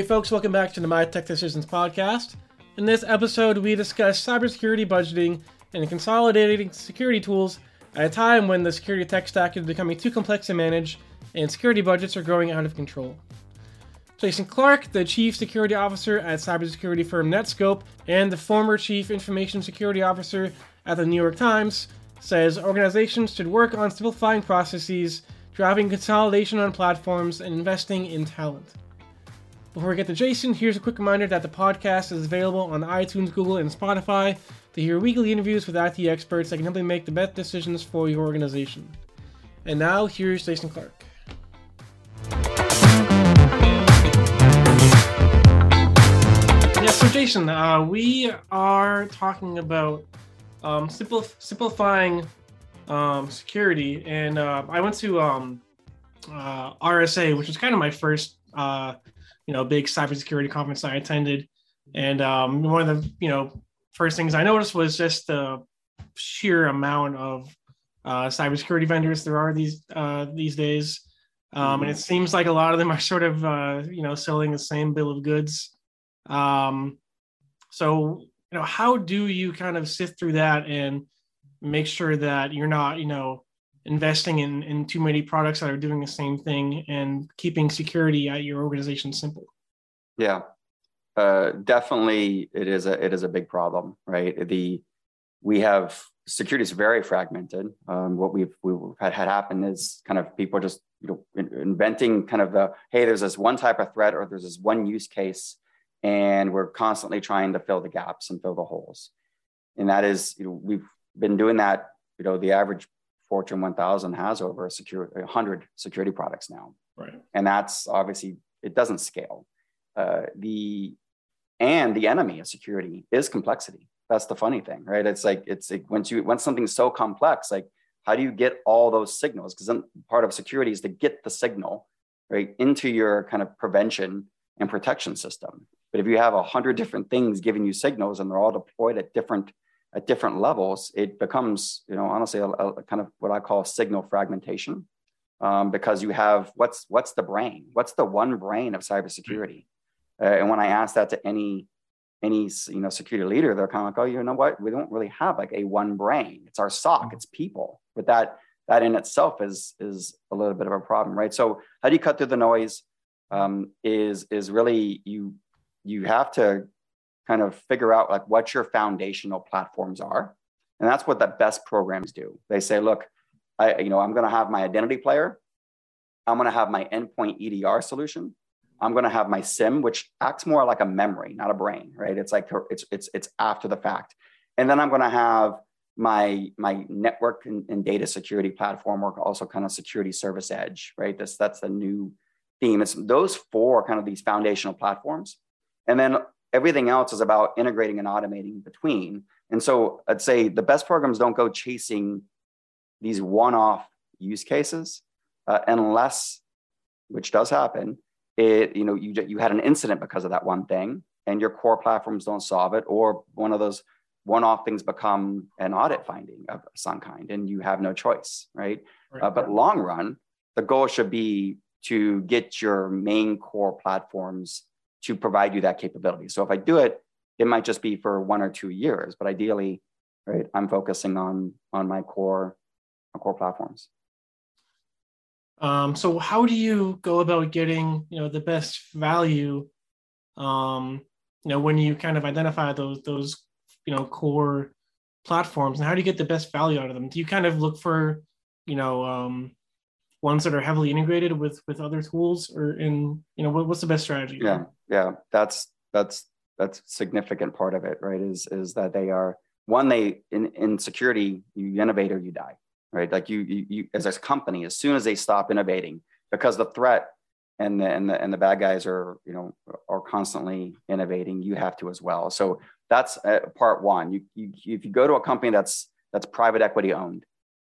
Hey, folks, welcome back to the My Tech Decisions podcast. In this episode, we discuss cybersecurity budgeting and consolidating security tools at a time when the security tech stack is becoming too complex to manage and security budgets are growing out of control. Jason Clark, the Chief Security Officer at cybersecurity firm Netskope and the former Chief Information Security Officer at the New York Times, says organizations should work on simplifying processes, driving consolidation on platforms, and investing in talent. Before we get to Jason, here's a quick reminder that the podcast is available on iTunes, Google, and Spotify to hear weekly interviews with IT experts that can help you make the best decisions for your organization. And now, here's Jason Clark. Yeah, so Jason, uh, we are talking about um, simplif- simplifying um, security, and uh, I went to um, uh, RSA, which was kind of my first, uh, you know, big cybersecurity conference I attended, and um, one of the you know first things I noticed was just the sheer amount of uh, cybersecurity vendors there are these uh, these days, um, mm-hmm. and it seems like a lot of them are sort of uh, you know selling the same bill of goods. Um, so you know, how do you kind of sift through that and make sure that you're not you know investing in in too many products that are doing the same thing and keeping security at your organization simple? Yeah, uh, definitely it is a it is a big problem, right? The we have security is very fragmented. Um, what we've we've had, had happen is kind of people just you know inventing kind of the hey, there's this one type of threat or there's this one use case, and we're constantly trying to fill the gaps and fill the holes. And that is you know we've been doing that. You know the average Fortune 1000 has over a secure 100 security products now, right? And that's obviously it doesn't scale. Uh, the and the enemy of security is complexity. That's the funny thing right? It's like it's once you once something's so complex like how do you get all those signals? Because then part of security is to get the signal right into your kind of prevention and protection system. But if you have a hundred different things giving you signals and they're all deployed at different at different levels it becomes you know honestly a, a kind of what i call signal fragmentation um, because you have what's what's the brain what's the one brain of cybersecurity uh, and when I ask that to any any you know security leader, they're kind of like, oh, you know what? We don't really have like a one brain. It's our SOC. Mm-hmm. It's people. But that that in itself is is a little bit of a problem, right? So how do you cut through the noise? Um, is is really you you have to kind of figure out like what your foundational platforms are, and that's what the best programs do. They say, look, I you know I'm going to have my identity player. I'm going to have my endpoint EDR solution. I'm going to have my SIEM, which acts more like a memory, not a brain, right? It's like it's it's it's after the fact, and then I'm going to have my my network and, and, data security platform, or also kind of security service edge, right? This that's the new theme. It's those four kind of these foundational platforms, and then everything else is about integrating and automating between. And so I'd say the best programs don't go chasing these one-off use cases uh, unless, which does happen, it you know you you had an incident because of that one thing and your core platforms don't solve it or one of those one-off things become an audit finding of some kind and you have no choice right, right. Uh, but long run the goal should be to get your main core platforms to provide you that capability so if i do it it might just be for one or two years but ideally right i'm focusing on on my core my core platforms um, so how do you go about getting you know the best value? Um, you know when you kind of identify those those you know core platforms, and how do you get the best value out of them? Do you kind of look for you know um, ones that are heavily integrated with with other tools, or in you know what, what's the best strategy? Yeah, yeah, that's that's that's significant part of it, right? Is is that they are one they in in security you innovate or you die right? Like you, you, you, as a company, as soon as they stop innovating, because the threat and the, and the and the bad guys are you know are constantly innovating, you have to as well. So that's uh, part one. You, you if you go to a company that's that's private equity owned,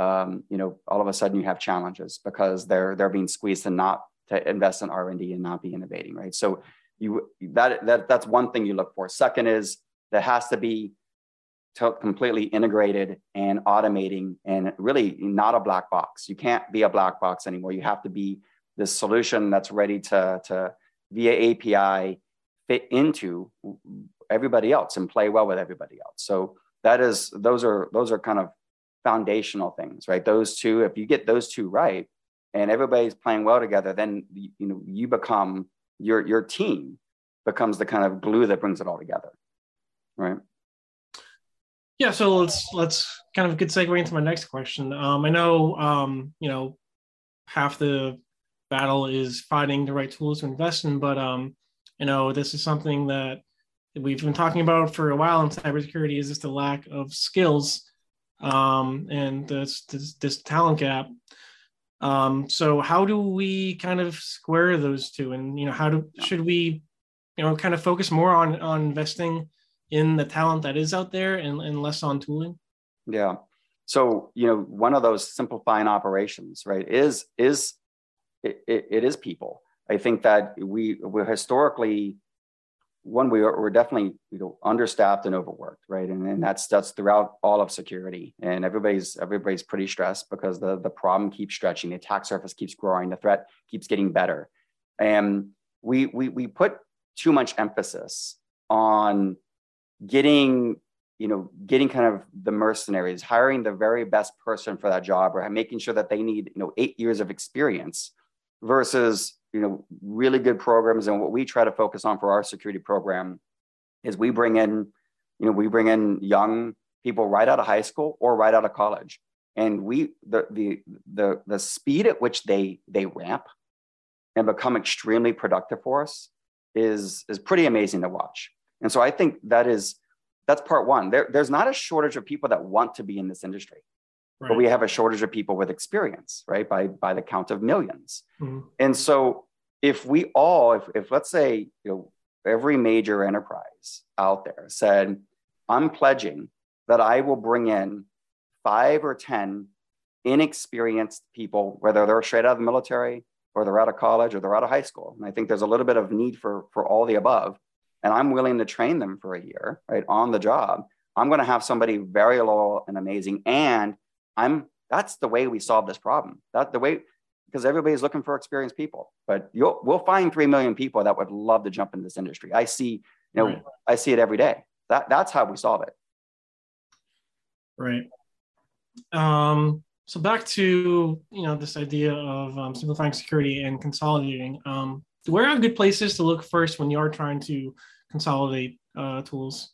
um, you know, all of a sudden you have challenges because they're they're being squeezed to not to invest in R and D and not be innovating, right? So you that that that's one thing you look for. Second is that has to be to completely integrated and automating and really not a black box. You can't be a black box anymore. You have to be this solution that's ready to, to via API fit into everybody else and play well with everybody else. So that is those are those are kind of foundational things, right? Those two, if you get those two right, and everybody's playing well together, then you know you become your your team becomes the kind of glue that brings it all together, right? Yeah, so let's let's kind of good segue into my next question. Um, I know um, you know half the battle is finding the right tools to invest in, but um, you know this is something that we've been talking about for a while in cybersecurity is just the lack of skills um, and this, this, this talent gap. Um, so how do we kind of square those two? And you know, how do should we, you know, kind of focus more on on investing in the talent that is out there and, and less on tooling? Yeah. So you know, one of those simplifying operations, right, is is it, it, it is people. I think that we we're historically one we are, we're definitely you know understaffed and overworked right? And, and that's that's throughout all of security. And everybody's everybody's pretty stressed because the the problem keeps stretching. The attack surface keeps growing. The threat keeps getting better. And we we, we put too much emphasis on getting you know getting kind of the mercenaries hiring the very best person for that job or making sure that they need you know eight years of experience versus you know really good programs. And what we try to focus on for our security program is we bring in you know we bring in young people right out of high school or right out of college. And we the the the, the speed at which they they ramp and become extremely productive for us is is pretty amazing to watch. And so i think that is that's part one. There, there's not a shortage of people that want to be in this industry Right. But we have a shortage of people with experience, right? By by the count of 1000000s mm-hmm. And so if we all, if, if let's say, you know, every major enterprise out there said, I'm pledging that I will bring in five or 10 inexperienced people, whether they're straight out of the military or they're out of college or they're out of high school. And I think there's a little bit of need for, for all the above. And I'm willing to train them for a year, right, on the job. I'm going to have somebody very loyal and amazing. And I'm that's the way we solve this problem. That the way because everybody's looking for experienced people. But you'll we'll find three million people that would love to jump in this industry. I see, you know, right. I see it every day. That that's how we solve it. Right. Um, so back to you know this idea of um, simplifying security and consolidating. Um, where are good places to look first when you are trying to consolidate uh, tools?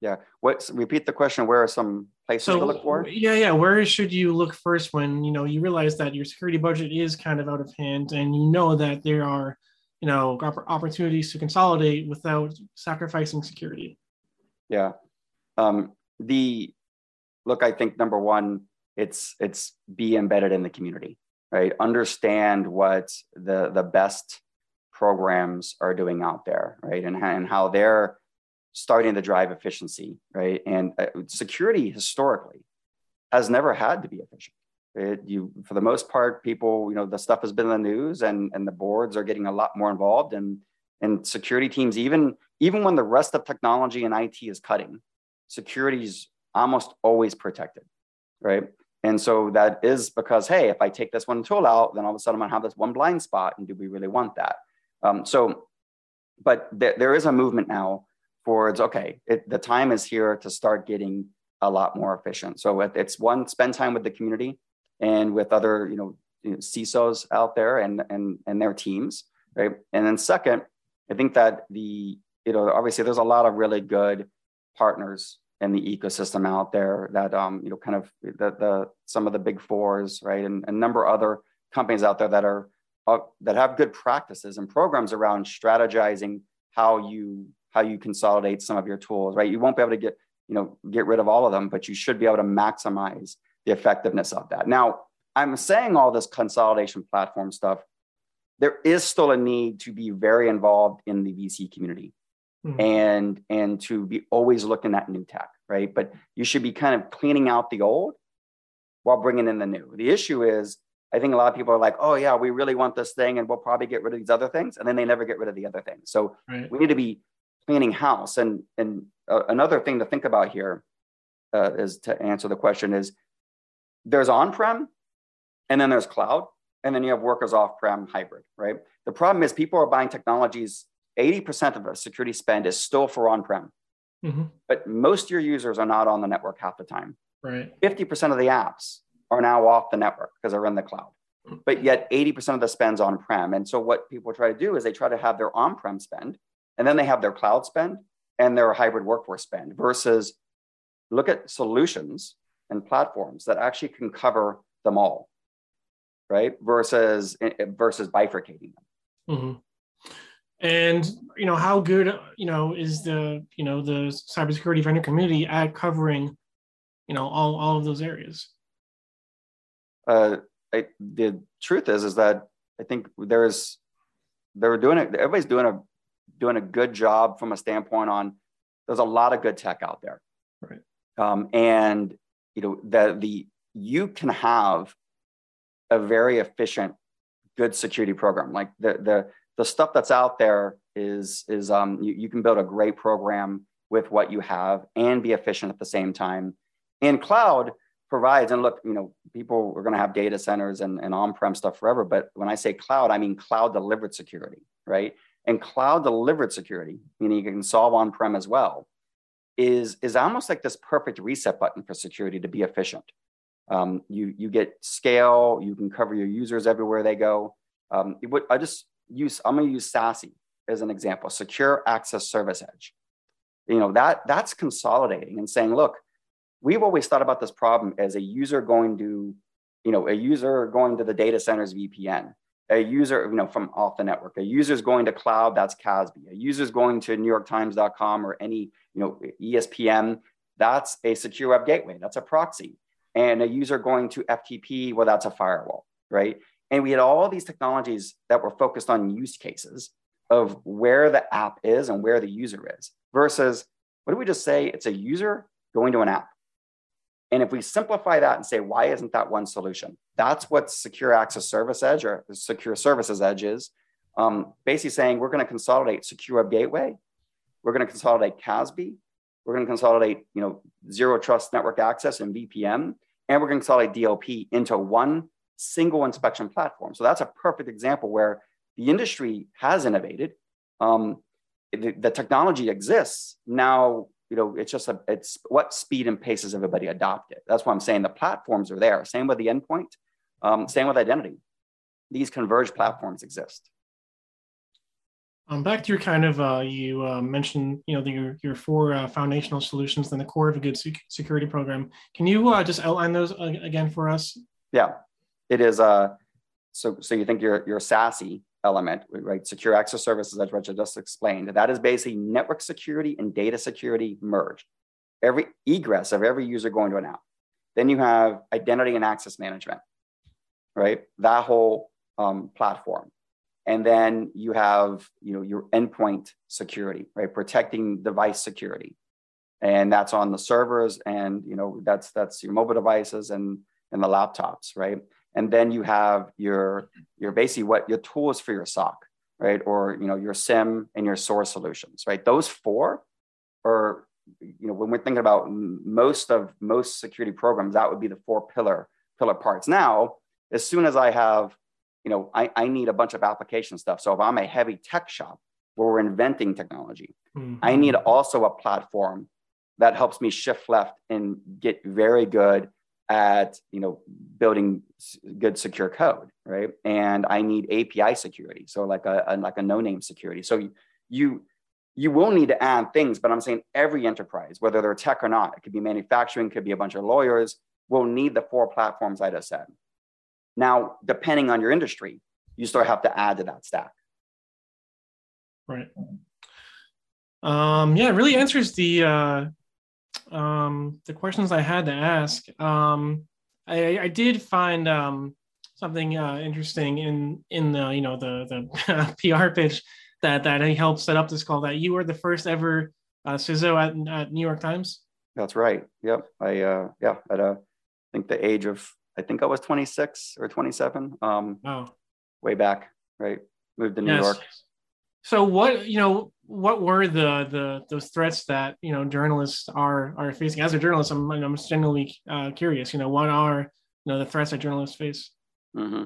Yeah. What? Repeat the question. Where are some places so, to look for? Yeah, yeah. Where should you look first when you know you realize that your security budget is kind of out of hand, and you know that there are you know opportunities to consolidate without sacrificing security? Yeah. Um, the look. I think number one, it's it's be embedded in the community, right? Understand what the the best programs are doing out there, right, and and how they're starting to drive efficiency, right? And uh, security historically has never had to be efficient. It, you, for the most part, people, you know, the stuff has been in the news, and and the boards are getting a lot more involved, and and security teams, even even when the rest of technology and IT is cutting, security is almost always protected, right? And so that is because, hey, if I take this one tool out, then all of a sudden I'm gonna have this one blind spot, and do we really want that? Um, so, but th- there is a movement now towards okay it, the time is here to start getting a lot more efficient. So it's one spend time with the community and with other you know, CISOs out there and and and their teams right? And then second i think that the you know obviously there's a lot of really good partners in the ecosystem out there that um you know kind of the, the some of the big fours right? And a number of other companies out there that are uh, that have good practices and programs around strategizing how you how you consolidate some of your tools, right? You won't be able to get, you know, get rid of all of them, but you should be able to maximize the effectiveness of that. Now, I'm saying all this consolidation platform stuff. There is still a need to be very involved in the VC community mm-hmm. and and to be always looking at new tech, right? But you should be kind of cleaning out the old while bringing in the new. The issue is I think a lot of people are like, oh, yeah, we really want this thing and we'll probably get rid of these other things. And then they never get rid of the other things. So right. we need to be cleaning house. And, and uh, another thing to think about here uh, is to answer the question is there's on-prem and then there's cloud. and then you have workers off-prem hybrid, right? The problem is people are buying technologies. 80% of the security spend is still for on-prem, mm-hmm. but most of your users are not on the network half the time. Right. 50% of the apps are now off the network because they're in the cloud. But yet 80% of the spend's on-prem. And so what people try to do is they try to have their on-prem spend, and then they have their cloud spend and their hybrid workforce spend versus look at solutions and platforms that actually can cover them all, right? Versus versus bifurcating them. Mm-hmm. And you know how good you know is the you know the cybersecurity vendor community at covering you know all all of those areas. Uh, I, the truth is is that I think there's they're doing it. Everybody's doing a doing a good job from a standpoint on. There's a lot of good tech out there, right? Um, and you know the the you can have a very efficient, good security program. Like the the the stuff that's out there is is um, you, you can build a great program with what you have and be efficient at the same time. and cloud provides and look, you know, people are going to have data centers and, and on-prem stuff forever. But when I say cloud, I mean cloud delivered security, right? And cloud delivered security, meaning you can solve on-prem as well, is, is almost like this perfect reset button for security to be efficient. Um, you, you get scale, you can cover your users everywhere they go. Um, would, I just use, I'm going to use SASE as an example, secure access service edge. You know, that that's consolidating and saying, look, we've always thought about this problem as a user going to, you know, a user going to the data center's VPN, a user, you know, from off the network, a user is going to cloud, that's CASB, a user is going to NewYorkTimes.com or any, you know, ESPN, that's a secure web gateway, that's a proxy. And a user going to FTP, well, that's a firewall, right? And we had all these technologies that were focused on use cases of where the app is and where the user is versus what do we just say? It's a user going to an app. And if we simplify that and say, why isn't that one solution? That's what secure access service edge or secure services edge is. Um, basically saying we're going to consolidate secure gateway, we're going to consolidate CASB, we're going to consolidate, you know, zero trust network access and VPN, and we're going to consolidate DLP into one single inspection platform. So that's a perfect example where the industry has innovated. Um, the, the technology exists. Now you know, it's just a, it's what speed and pace has everybody adopted. That's why I'm saying the platforms are there. Same with the endpoint, um, same with identity. These converged platforms exist. Um, back to your kind of, uh, you uh, mentioned, you know, the, your, your four uh, foundational solutions and the core of a good sec- security program. Can you uh, just outline those uh, again for us? Yeah, it is. Uh, so, so you think you're, you're SASE, element, right? Secure access services, as Richard just explained. That is basically network security and data security merged. Every egress of every user going to an app. Then you have identity and access management, right? That whole um, platform. And then you have, you know, your endpoint security, right? Protecting device security. And that's on the servers and, you know, that's that's your mobile devices and and the laptops, right? And then you have your your basically what your tools for your SOC, right? Or you know your SIEM and your SOAR solutions, right? Those four are you know when we're thinking about most of most security programs, that would be the four pillar pillar parts. Now, as soon as I have you know I, I need a bunch of application stuff. So if I'm a heavy tech shop where we're inventing technology, mm-hmm. I need also a platform that helps me shift left and get very good at you know building good secure code right? And i need api security so like a, a like a Noname Security. So you you will need to add things but i'm saying every enterprise whether they're tech or not it could be manufacturing could be a bunch of lawyers will need the four platforms i just said. Now depending on your industry you still have to add to that stack. Right. Um yeah it really answers the uh um, the questions I had to ask. Um, I, I did find um, something uh, interesting in in the you know the the PR pitch that that he helped set up this call. That you were the first ever uh, CISO at, at New York Times. That's right. Yep. I uh, yeah at a I think the age of I think I was 26 or 27. Um, wow. Way back, right? Moved to New yes. York. So what you know? What were the the those threats that you know journalists are are facing? As a journalist, I'm I'm genuinely uh, curious. You know, what are you know the threats that journalists face? Mm-hmm.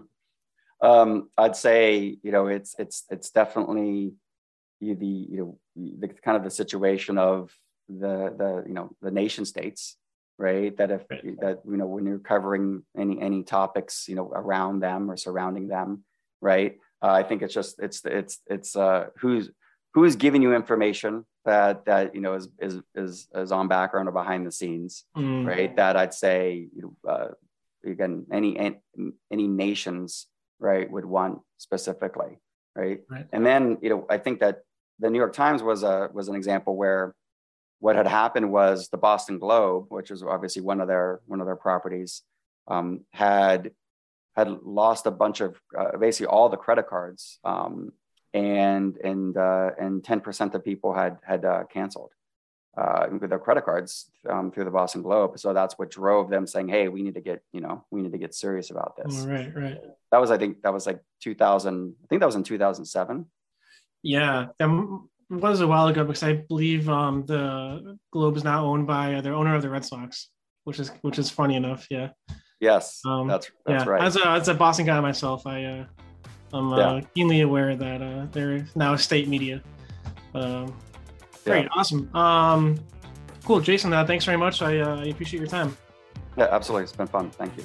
um, I'd say you know it's it's it's definitely the you know the kind of the situation of the the you know the nation states right that if that you know when you're covering any any topics you know around them or surrounding them right uh, i think it's just it's it's it's uh who's who's giving you information that that you know is is is, is on background or behind the scenes mm. right that i'd say you know uh, again any any nations right would want specifically right? right and then you know i think that the new york times was a was an example where what had happened was the Boston Globe, which was obviously one of their one of their properties, um, had had lost a bunch of uh, basically all the credit cards, um, and and uh, and ten percent of people had had uh, canceled uh, with their credit cards um, through the Boston Globe. So that's what drove them saying, "Hey, we need to get you know we need to get serious about this." Right, right. That was I think that was like 2000. I think that was in 2007. Yeah, that was a while ago because I believe um, the Globe is now owned by uh, the owner of the Red Sox, which is which is funny enough. Yeah. Yes, um, that's that's yeah. right. As a as a Boston guy myself, I uh, I'm uh, yeah. keenly aware that uh, they're now state media. Um, great, yeah. awesome, um, cool, Jason. Uh, thanks very much. I, uh, I appreciate your time. Yeah, absolutely. It's been fun. Thank you.